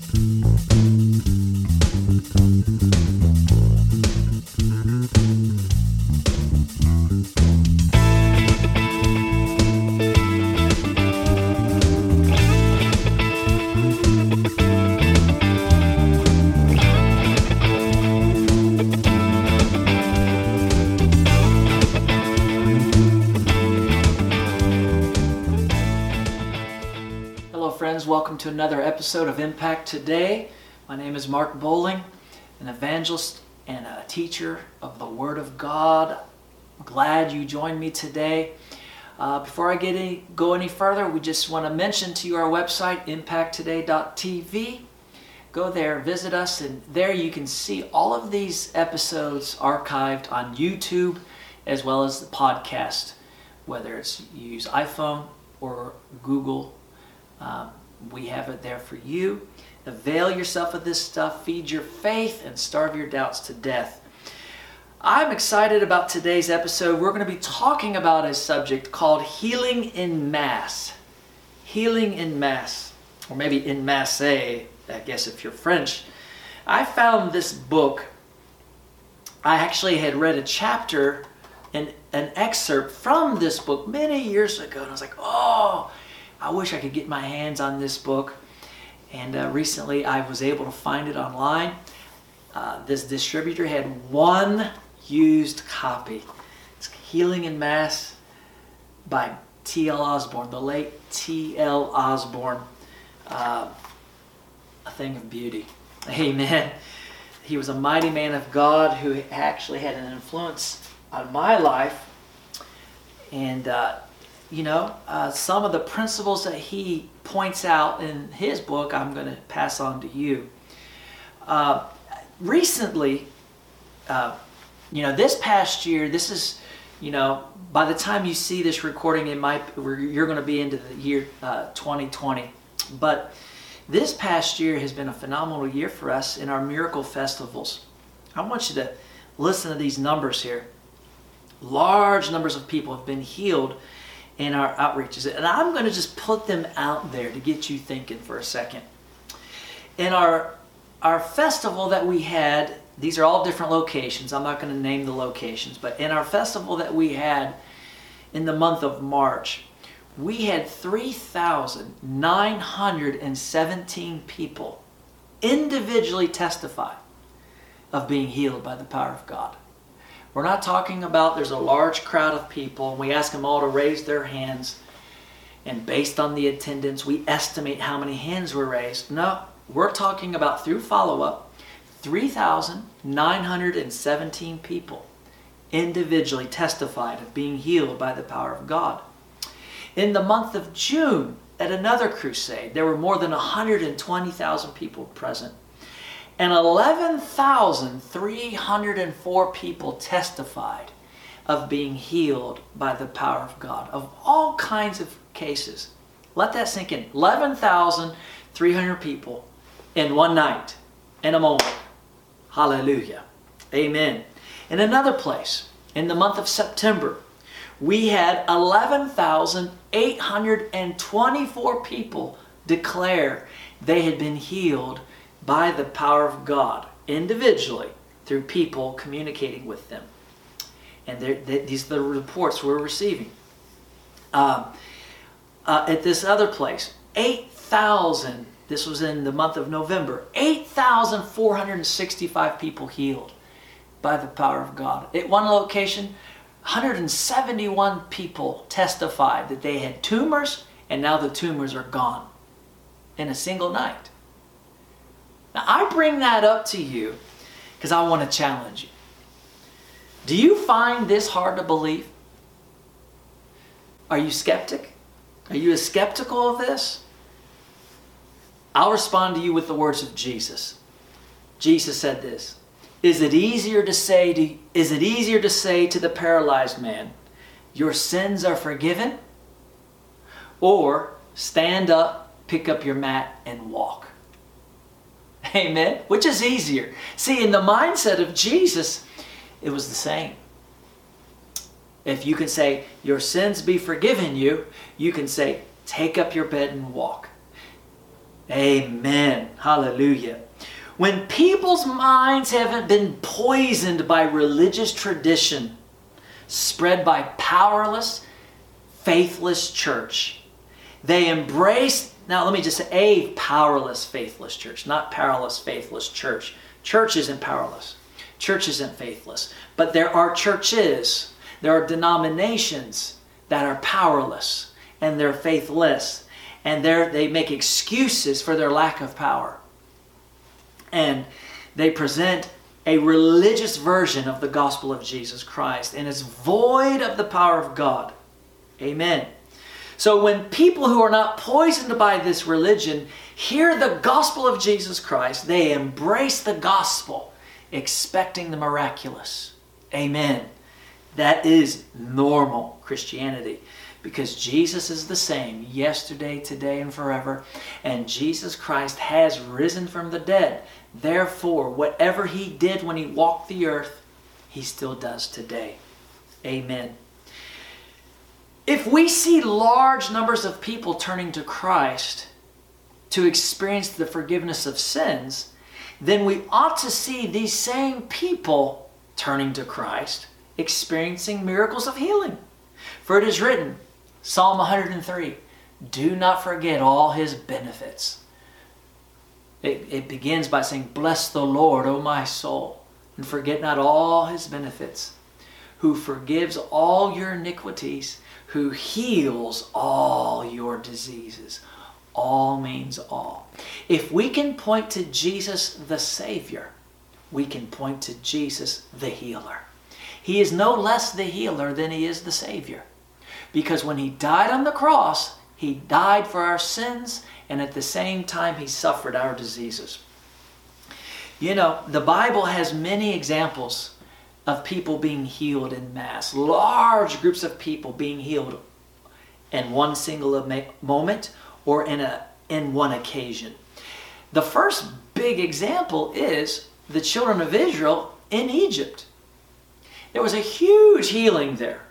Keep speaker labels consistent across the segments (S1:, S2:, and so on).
S1: Hello, another episode of Impact Today. My name is Mark Bowling, an evangelist and a teacher of the Word of God. I'm glad you joined me today. Uh, before I get any, go any further, we just want to mention to you our website, impacttoday.tv. Go there, visit us, and there you can see all of these episodes archived on YouTube as well as the podcast, whether it's you use iPhone or Google um, we have it there for you. Avail yourself of this stuff, feed your faith, and starve your doubts to death. I'm excited about today's episode. We're going to be talking about a subject called healing in mass. Healing in mass, or maybe in masse, I guess if you're French. I found this book. I actually had read a chapter and an excerpt from this book many years ago, and I was like, oh, I wish I could get my hands on this book. And uh, recently I was able to find it online. Uh, this distributor had one used copy. It's Healing in Mass by T.L. Osborn, the late T.L. Osborn. Uh, a thing of beauty. Amen. He was a mighty man of God who actually had an influence on my life. And uh, you know, uh, some of the principles that he points out in his book, I'm going to pass on to you. Uh, recently, uh, you know, this past year, this is, you know, by the time you see this recording, it might you're going to be into the year 2020. Uh, but this past year has been a phenomenal year for us in our miracle festivals. I want you to listen to these numbers here. Large numbers of people have been healed in our outreaches. And I'm going to just put them out there to get you thinking for a second. In our our festival that we had, these are all different locations. I'm not going to name the locations, but in our festival that we had in the month of March, we had 3,917 people individually testify of being healed by the power of God. We're not talking about there's a large crowd of people and we ask them all to raise their hands and based on the attendance we estimate how many hands were raised. No, we're talking about through follow up 3,917 people individually testified of being healed by the power of God. In the month of June, at another crusade, there were more than 120,000 people present and 11,304 people testified of being healed by the power of God, of all kinds of cases. Let that sink in. 11,300 people in one night, in a moment. Hallelujah. Amen. In another place, in the month of September, we had 11,824 people declare they had been healed by the power of God individually through people communicating with them. And they, these are the reports we're receiving. Uh, uh, at this other place, 8,000, this was in the month of November, 8,465 people healed by the power of God. At one location, 171 people testified that they had tumors and now the tumors are gone in a single night. Now, I bring that up to you because I want to challenge you. Do you find this hard to believe? Are you skeptic? Are you as skeptical of this? I'll respond to you with the words of Jesus. Jesus said this Is it easier to say to, is it easier to say to the paralyzed man, Your sins are forgiven? Or stand up, pick up your mat, and walk? Amen. Which is easier? See, in the mindset of Jesus, it was the same. If you can say, Your sins be forgiven you, you can say, Take up your bed and walk. Amen. Hallelujah. When people's minds haven't been poisoned by religious tradition spread by powerless, faithless church, they embrace, now let me just say, a powerless, faithless church, not powerless, faithless church. Church isn't powerless, church isn't faithless. But there are churches, there are denominations that are powerless and they're faithless and they they make excuses for their lack of power. And they present a religious version of the gospel of Jesus Christ and it's void of the power of God. Amen. So when people who are not poisoned by this religion hear the gospel of Jesus Christ, they embrace the gospel, expecting the miraculous. Amen. That is normal Christianity because Jesus is the same yesterday, today, and forever. And Jesus Christ has risen from the dead. Therefore, whatever he did when he walked the earth, he still does today. Amen. If we see large numbers of people turning to Christ to experience the forgiveness of sins, then we ought to see these same people turning to Christ, experiencing miracles of healing. For it is written, Psalm 103 Do not forget all his benefits. It, it begins by saying, Bless the Lord, O my soul, and forget not all his benefits, who forgives all your iniquities, who heals all your diseases. All means all. If we can point to Jesus the Savior, we can point to Jesus the healer. He is no less the healer than he is the Savior. Because when he died on the cross, he died for our sins, and at the same time, he suffered our diseases. You know, the Bible has many examples of people being healed in mass, large groups of people being healed in one single moment or in, a, in one occasion. The first big example is the children of Israel in Egypt. There was a huge healing there.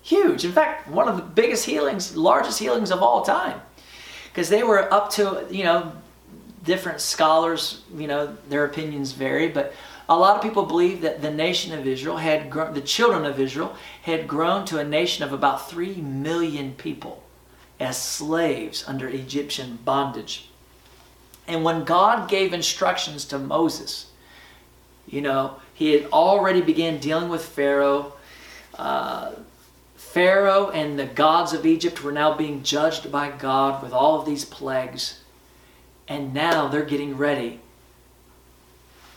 S1: Huge. In fact, one of the biggest healings, largest healings of all time. Because they were up to, you know, different scholars, you know, their opinions vary, but a lot of people believe that the nation of Israel had grown, the children of Israel had grown to a nation of about 3 million people as slaves under Egyptian bondage. And when God gave instructions to Moses, you know, he had already began dealing with Pharaoh. Uh, Pharaoh and the gods of Egypt were now being judged by God with all of these plagues. And now they're getting ready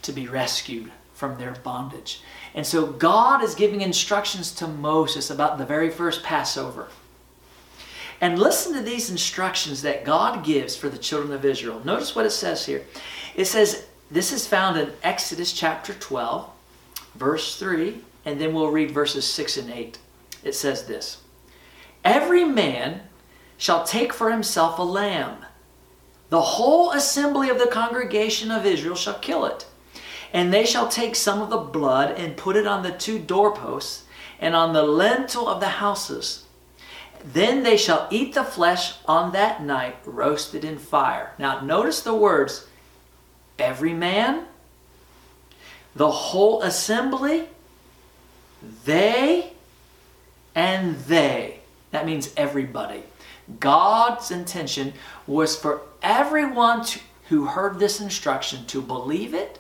S1: to be rescued from their bondage. And so God is giving instructions to Moses about the very first Passover. And listen to these instructions that God gives for the children of Israel. Notice what it says here. It says, this is found in Exodus chapter 12, verse 3, and then we'll read verses 6 and 8 it says this Every man shall take for himself a lamb. The whole assembly of the congregation of Israel shall kill it. And they shall take some of the blood and put it on the two doorposts and on the lintel of the houses. Then they shall eat the flesh on that night, roasted in fire. Now, notice the words every man, the whole assembly, they, and they. That means everybody. God's intention was for everyone to, who heard this instruction to believe it,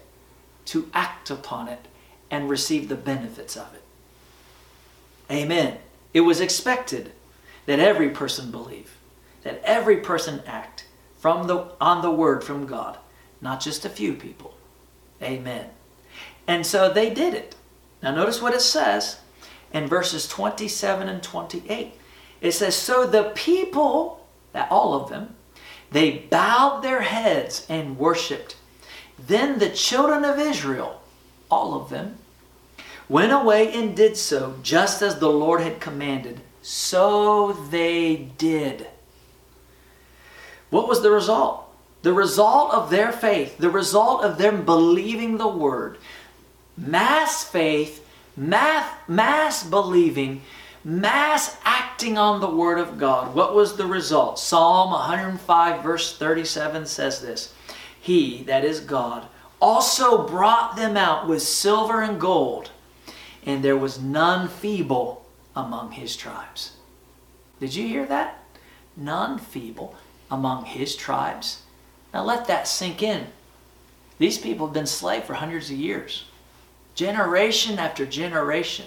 S1: to act upon it, and receive the benefits of it. Amen. It was expected that every person believe, that every person act from the on the word from God, not just a few people. Amen. And so they did it. Now notice what it says in verses 27 and 28. It says, So the people, all of them, they bowed their heads and worshiped. Then the children of Israel, all of them, went away and did so just as the Lord had commanded. So they did. What was the result? The result of their faith, the result of them believing the word, mass faith math, mass believing mass acting on the Word of God. What was the result? Psalm 105, verse 37 says this He, that is God, also brought them out with silver and gold, and there was none feeble among his tribes. Did you hear that? None feeble among his tribes. Now let that sink in. These people have been slaves for hundreds of years, generation after generation.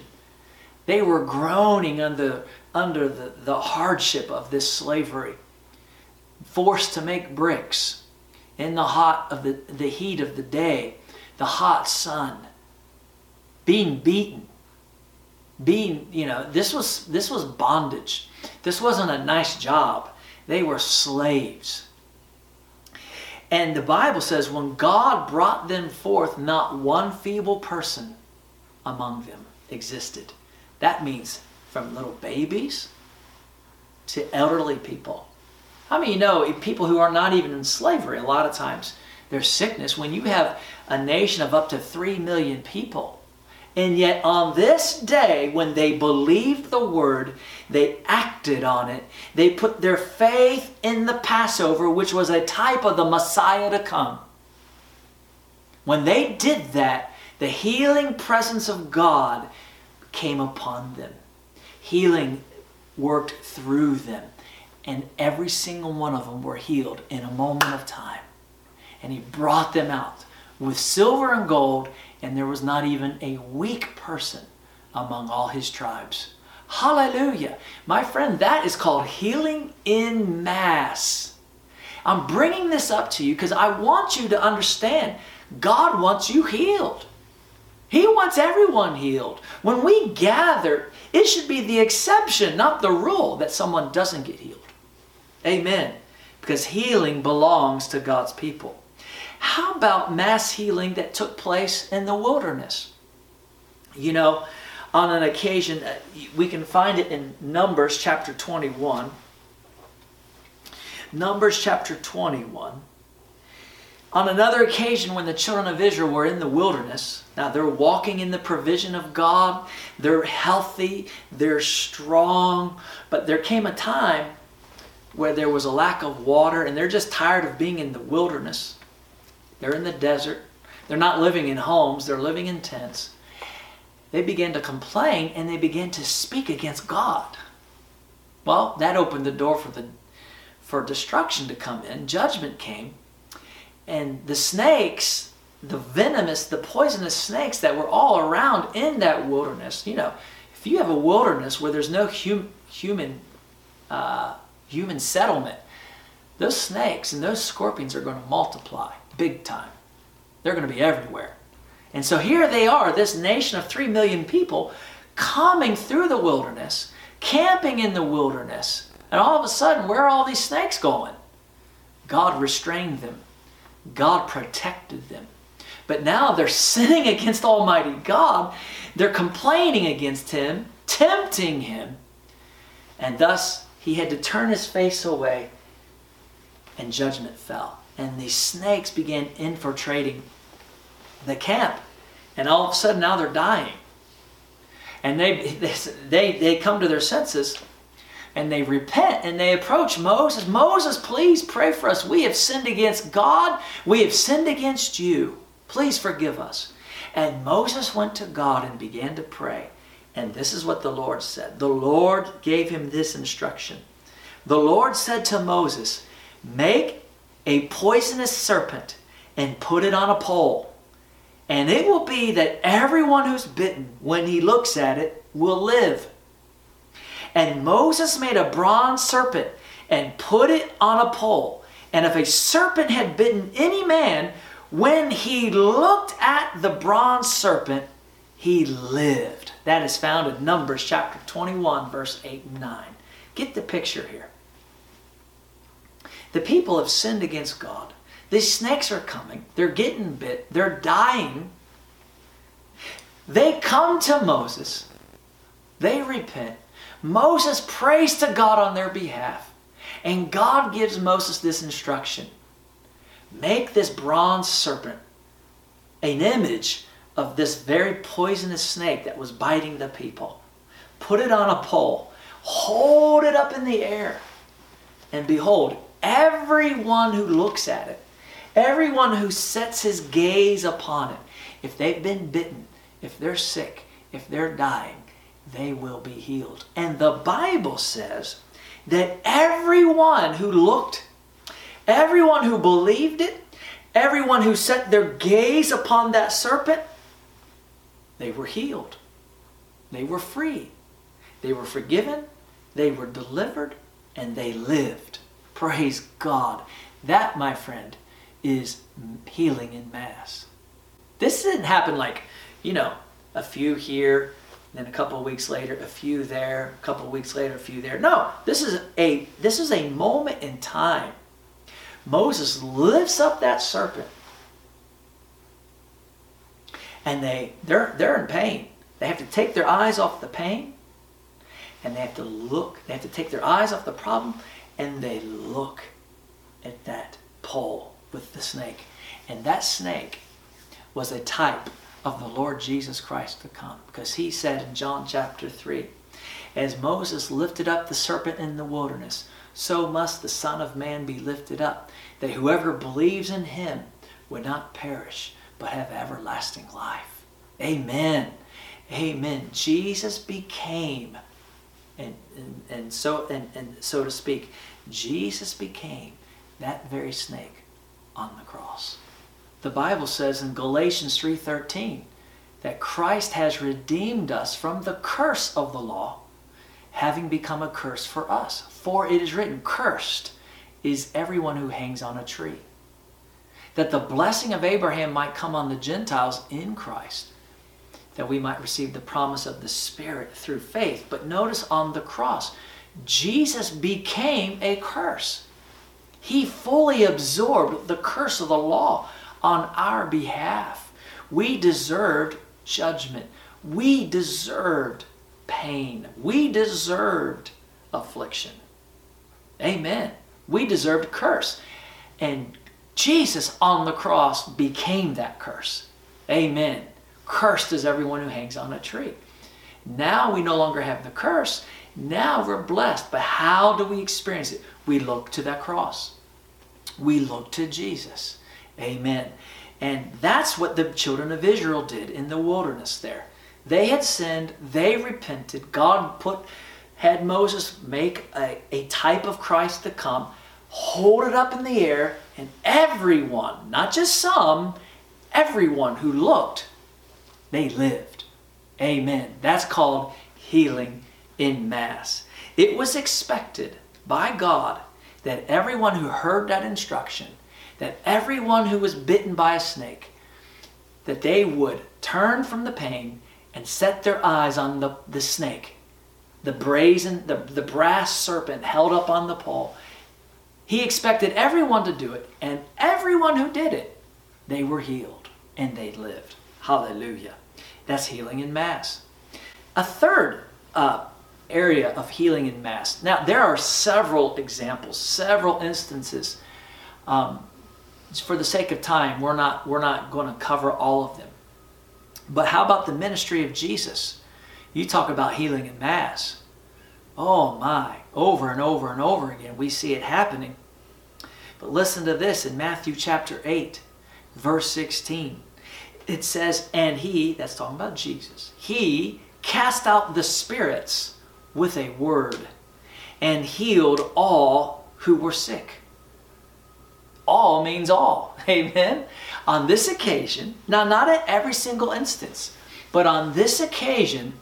S1: They were groaning under, under the, the hardship of this slavery, forced to make bricks in the hot of the, the heat of the day, the hot sun, being beaten, being, you know, this was this was bondage. This wasn't a nice job. They were slaves. And the Bible says when God brought them forth, not one feeble person among them existed. That means from little babies to elderly people. I mean, you know, people who are not even in slavery, a lot of times there's sickness. When you have a nation of up to 3 million people, and yet, on this day, when they believed the word, they acted on it. They put their faith in the Passover, which was a type of the Messiah to come. When they did that, the healing presence of God came upon them. Healing worked through them. And every single one of them were healed in a moment of time. And He brought them out with silver and gold and there was not even a weak person among all his tribes. Hallelujah. My friend, that is called healing in mass. I'm bringing this up to you because I want you to understand God wants you healed. He wants everyone healed. When we gather, it should be the exception, not the rule, that someone doesn't get healed. Amen. Because healing belongs to God's people. How about mass healing that took place in the wilderness? You know, on an occasion, uh, we can find it in Numbers chapter 21. Numbers chapter 21. On another occasion, when the children of Israel were in the wilderness, now they're walking in the provision of God, they're healthy, they're strong, but there came a time where there was a lack of water and they're just tired of being in the wilderness. They're in the desert. They're not living in homes, they're living in tents. They began to complain and they began to speak against God. Well, that opened the door for the for destruction to come in. Judgment came. And the snakes, the venomous, the poisonous snakes that were all around in that wilderness, you know, if you have a wilderness where there's no hum, human uh, human settlement, those snakes and those scorpions are going to multiply big time. They're going to be everywhere. And so here they are, this nation of 3 million people coming through the wilderness, camping in the wilderness. And all of a sudden, where are all these snakes going? God restrained them, God protected them. But now they're sinning against Almighty God. They're complaining against Him, tempting Him. And thus, He had to turn His face away, and judgment fell and these snakes began infiltrating the camp. And all of a sudden now they're dying. And they, they, they come to their senses and they repent and they approach Moses. Moses, please pray for us. We have sinned against God. We have sinned against you. Please forgive us. And Moses went to God and began to pray. And this is what the Lord said. The Lord gave him this instruction. The Lord said to Moses, Make a poisonous serpent and put it on a pole. And it will be that everyone who's bitten, when he looks at it, will live. And Moses made a bronze serpent and put it on a pole. And if a serpent had bitten any man, when he looked at the bronze serpent, he lived. That is found in Numbers chapter 21, verse 8 and 9. Get the picture here. The people have sinned against God. These snakes are coming. They're getting bit. They're dying. They come to Moses. They repent. Moses prays to God on their behalf. And God gives Moses this instruction Make this bronze serpent an image of this very poisonous snake that was biting the people. put it on a pole, hold it up in the air, and behold, everyone who looks at it, everyone who sets his gaze upon it, if they've been bitten, if they're sick, if they're dying, they will be healed. And the Bible says that everyone who looked, everyone who believed it, everyone who set their gaze upon that serpent, they were healed. They were free. They were forgiven. They were delivered. And they lived. Praise God. That, my friend, is healing in mass. This didn't happen like, you know, a few here, then a couple weeks later, a few there, a couple weeks later, a few there. No, this is a this is a moment in time. Moses lifts up that serpent. And they they're they're in pain. They have to take their eyes off the pain and they have to look, they have to take their eyes off the problem and they look at that pole with the snake. And that snake was a type of the Lord Jesus Christ to come. Because he said in John chapter 3 As Moses lifted up the serpent in the wilderness, so must the Son of Man be lifted up, that whoever believes in him would not perish, but have everlasting life. Amen. Amen. Jesus became, and, and, and so and, and so to speak, Jesus became that very snake on the cross. The Bible says in Galatians 3:13 that Christ has redeemed us from the curse of the law, having become a curse for us. For it is written, cursed is everyone who hangs on a tree. That the blessing of Abraham might come on the Gentiles in Christ, that we might receive the promise of the Spirit through faith. But notice on the cross, Jesus became a curse. He fully absorbed the curse of the law on our behalf. We deserved judgment. We deserved pain. We deserved affliction. Amen. We deserved curse. And Jesus on the cross became that curse. Amen. Cursed is everyone who hangs on a tree. Now we no longer have the curse. Now we're blessed. But how do we experience it? We look to that cross. We look to Jesus. Amen. And that's what the children of Israel did in the wilderness there. They had sinned, they repented. God put had Moses make a, a type of Christ to come, hold it up in the air, and everyone, not just some, everyone who looked, they lived. Amen. That's called healing in mass. It was expected by God that everyone who heard that instruction that everyone who was bitten by a snake, that they would turn from the pain and set their eyes on the, the snake, the brazen, the, the brass serpent held up on the pole. He expected everyone to do it, and everyone who did it, they were healed and they lived. Hallelujah. That's healing in mass. A third uh, area of healing in mass. Now, there are several examples, several instances um, for the sake of time, we're not, we're not going to cover all of them. But how about the ministry of Jesus? You talk about healing in mass. Oh my, over and over and over again, we see it happening. But listen to this in Matthew chapter 8, verse 16. It says, And he, that's talking about Jesus, he cast out the spirits with a word and healed all who were sick all means all. Amen. On this occasion, now not at every single instance, but on this occasion,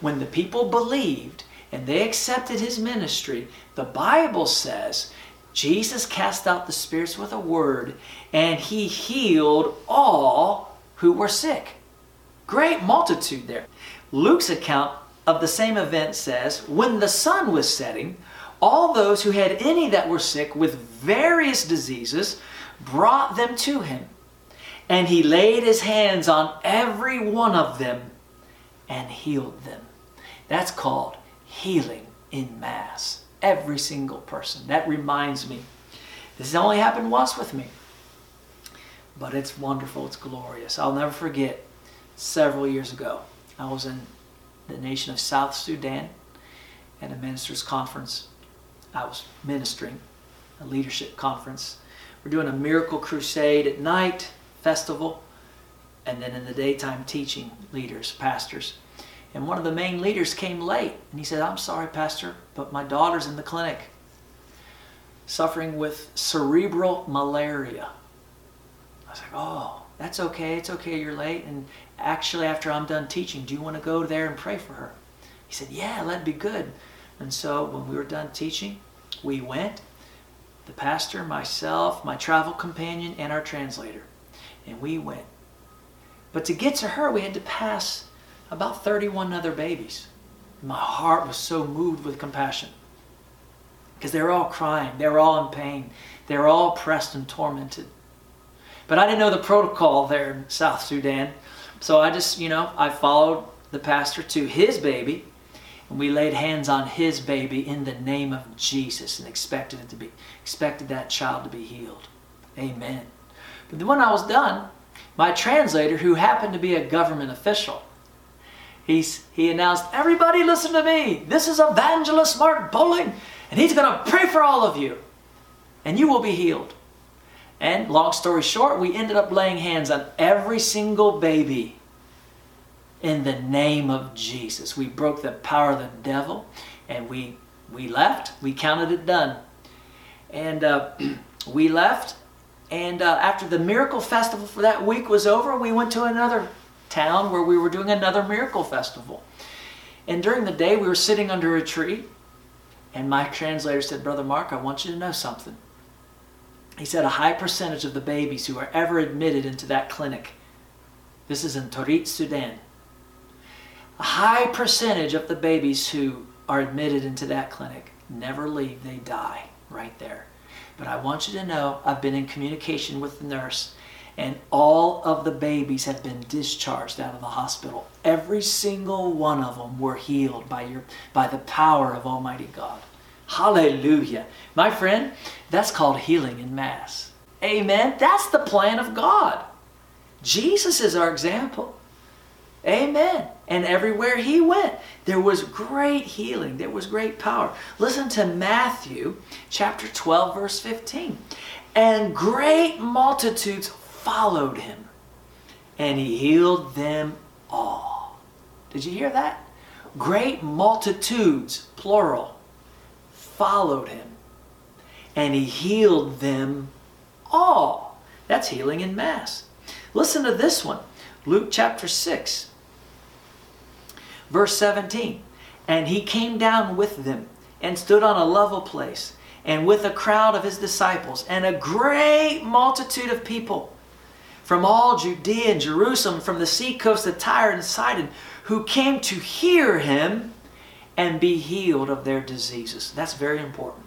S1: when the people believed and they accepted his ministry, the Bible says Jesus cast out the spirits with a word and he healed all who were sick. Great multitude there. Luke's account of the same event says, When the sun was setting, all those who had any that were sick with various diseases brought them to him. And he laid his hands on every one of them and healed them. That's called healing in mass. Every single person. That reminds me. This has only happened once with me. But it's wonderful. It's glorious. I'll never forget several years ago. I was in the nation of South Sudan at a ministers' conference. I was ministering, a leadership conference. We're doing a miracle crusade at night, festival, and then in the daytime teaching leaders, pastors. And one of the main leaders came late and he said, I'm sorry, Pastor, but my daughter's in the clinic suffering with cerebral malaria. I was like, oh, that's okay. It's okay. You're late. And actually, after I'm done teaching, do you want to go there and pray for her? He said, yeah, that'd be good. And so when we were done teaching, we went, the pastor, myself, my travel companion, and our translator. And we went. But to get to her, we had to pass about 31 other babies. My heart was so moved with compassion because they were all crying, they were all in pain, they were all pressed and tormented. But I didn't know the protocol there in South Sudan, so I just, you know, I followed the pastor to his baby, and we laid hands on his baby in the name of Jesus and expected it to be, expected that child to be healed. Amen. But then when I was done, my translator, who happened to be a government official, he's, he announced, Everybody listen to me. This is Evangelist Mark Bowling and He's going to pray for all of you, and you will be healed. And long story short, we ended up laying hands on every single baby in the name of Jesus. We broke the power of the devil and we, we left. We counted it done. And uh, we left. And uh, after the miracle festival for that week was over, we went to another town where we were doing another miracle festival. And during the day, we were sitting under a tree and my translator said, Brother Mark, I want you to know something. He said, a high percentage of the babies who are ever admitted into that clinic, this is in Torit, Sudan, a high percentage of the babies who are admitted into that clinic never leave, they die right there. But I want you to know I've been in communication with the nurse, and all of the babies have been discharged out of the hospital. Every single one of them were healed by, your, by the power of Almighty God. Hallelujah. My friend, that's called healing in mass. Amen. That's the plan of God. Jesus is our example. Amen. And everywhere he went, there was great healing, there was great power. Listen to Matthew chapter 12, verse 15. And great multitudes followed him, and he healed them all. Did you hear that? Great multitudes, plural followed him, and he healed them all. That's healing in mass. Listen to this one Luke chapter 6, verse 17. And he came down with them and stood on a level place, and with a crowd of his disciples, and a great multitude of people from all Judea and Jerusalem, from the sea seacoast of Tyre and Sidon, who came to hear him and be healed of their diseases. That's very important.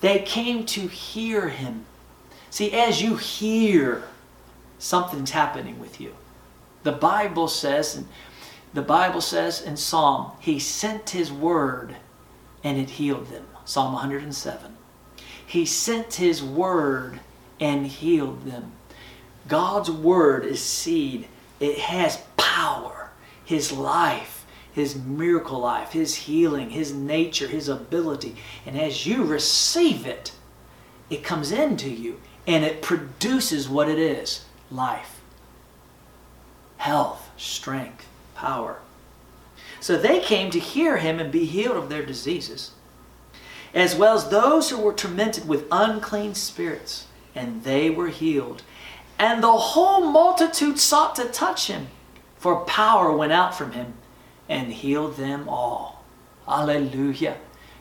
S1: They came to hear him. See, as you hear, something's happening with you. The Bible says, and the Bible says in Psalm, He sent His word and it healed them. Psalm 107. He sent His word and healed them. God's word is seed. It has power. His life his miracle life, His healing, His nature, His ability. And as you receive it, it comes into you and it produces what it is life, health, strength, power. So they came to hear Him and be healed of their diseases, as well as those who were tormented with unclean spirits, and they were healed. And the whole multitude sought to touch Him, for power went out from Him and healed them all. Hallelujah.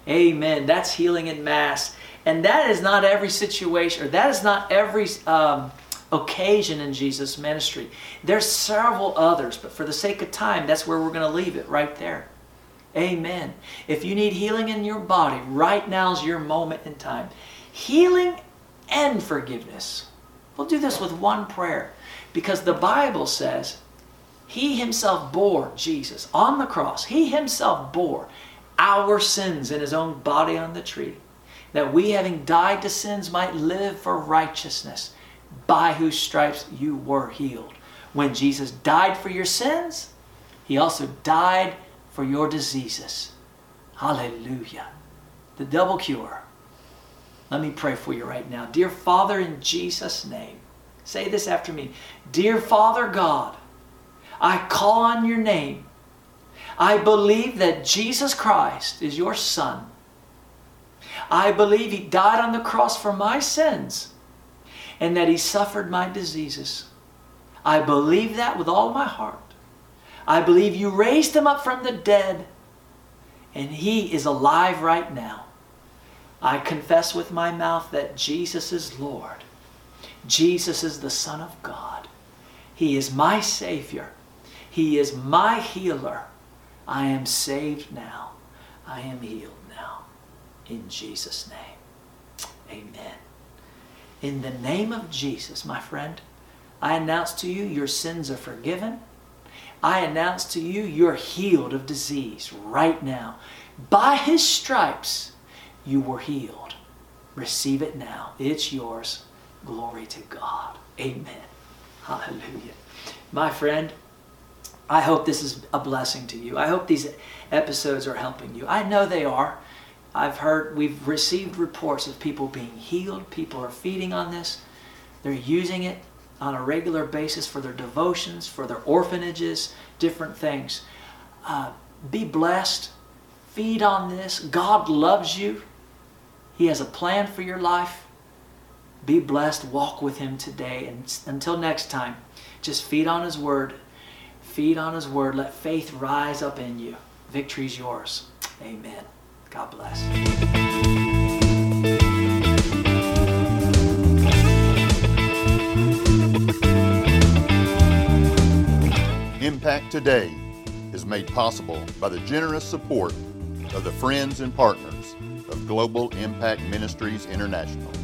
S1: Amen. That's healing in mass. And that is not every situation, or that is not every um, occasion in Jesus' ministry. There's several others, but for the sake of time, that's where we're going to leave it right there. Amen. If you need healing in your body, right now is your moment in time. Healing and forgiveness. We'll do this with one prayer because the Bible says he himself bore, Jesus, on the cross, he himself bore our sins in his own body on the tree, that we, having died to sins, might live for righteousness, by whose stripes you were healed. When Jesus died for your sins, he also died for your diseases. Hallelujah. The double cure. Let me pray for you right now. Dear Father, in Jesus' name, say this after me. Dear Father God, I call on your name. I believe that Jesus Christ is your Son. I believe he died on the cross for my sins and that he suffered my diseases. I believe that with all my heart. I believe you raised him up from the dead and he is alive right now. I confess with my mouth that Jesus is Lord. Jesus is the Son of God. He is my Savior. He is my healer. I am saved now. I am healed now. In Jesus' name. Amen. In the name of Jesus, my friend, I announce to you your sins are forgiven. I announce to you you're healed of disease right now. By his stripes, you were healed. Receive it now. It's yours. Glory to God. Amen. Hallelujah. My friend, I hope this is a blessing to you. I hope these episodes are helping you. I know they are. I've heard, we've received reports of people being healed. People are feeding on this. They're using it on a regular basis for their devotions, for their orphanages, different things. Uh, be blessed. Feed on this. God loves you. He has a plan for your life. Be blessed. Walk with Him today. And until next time, just feed on His Word. Feed on His Word. Let faith rise up in you. Victory's yours. Amen. God bless.
S2: Impact Today is made possible by the generous support of the friends and partners of Global Impact Ministries International.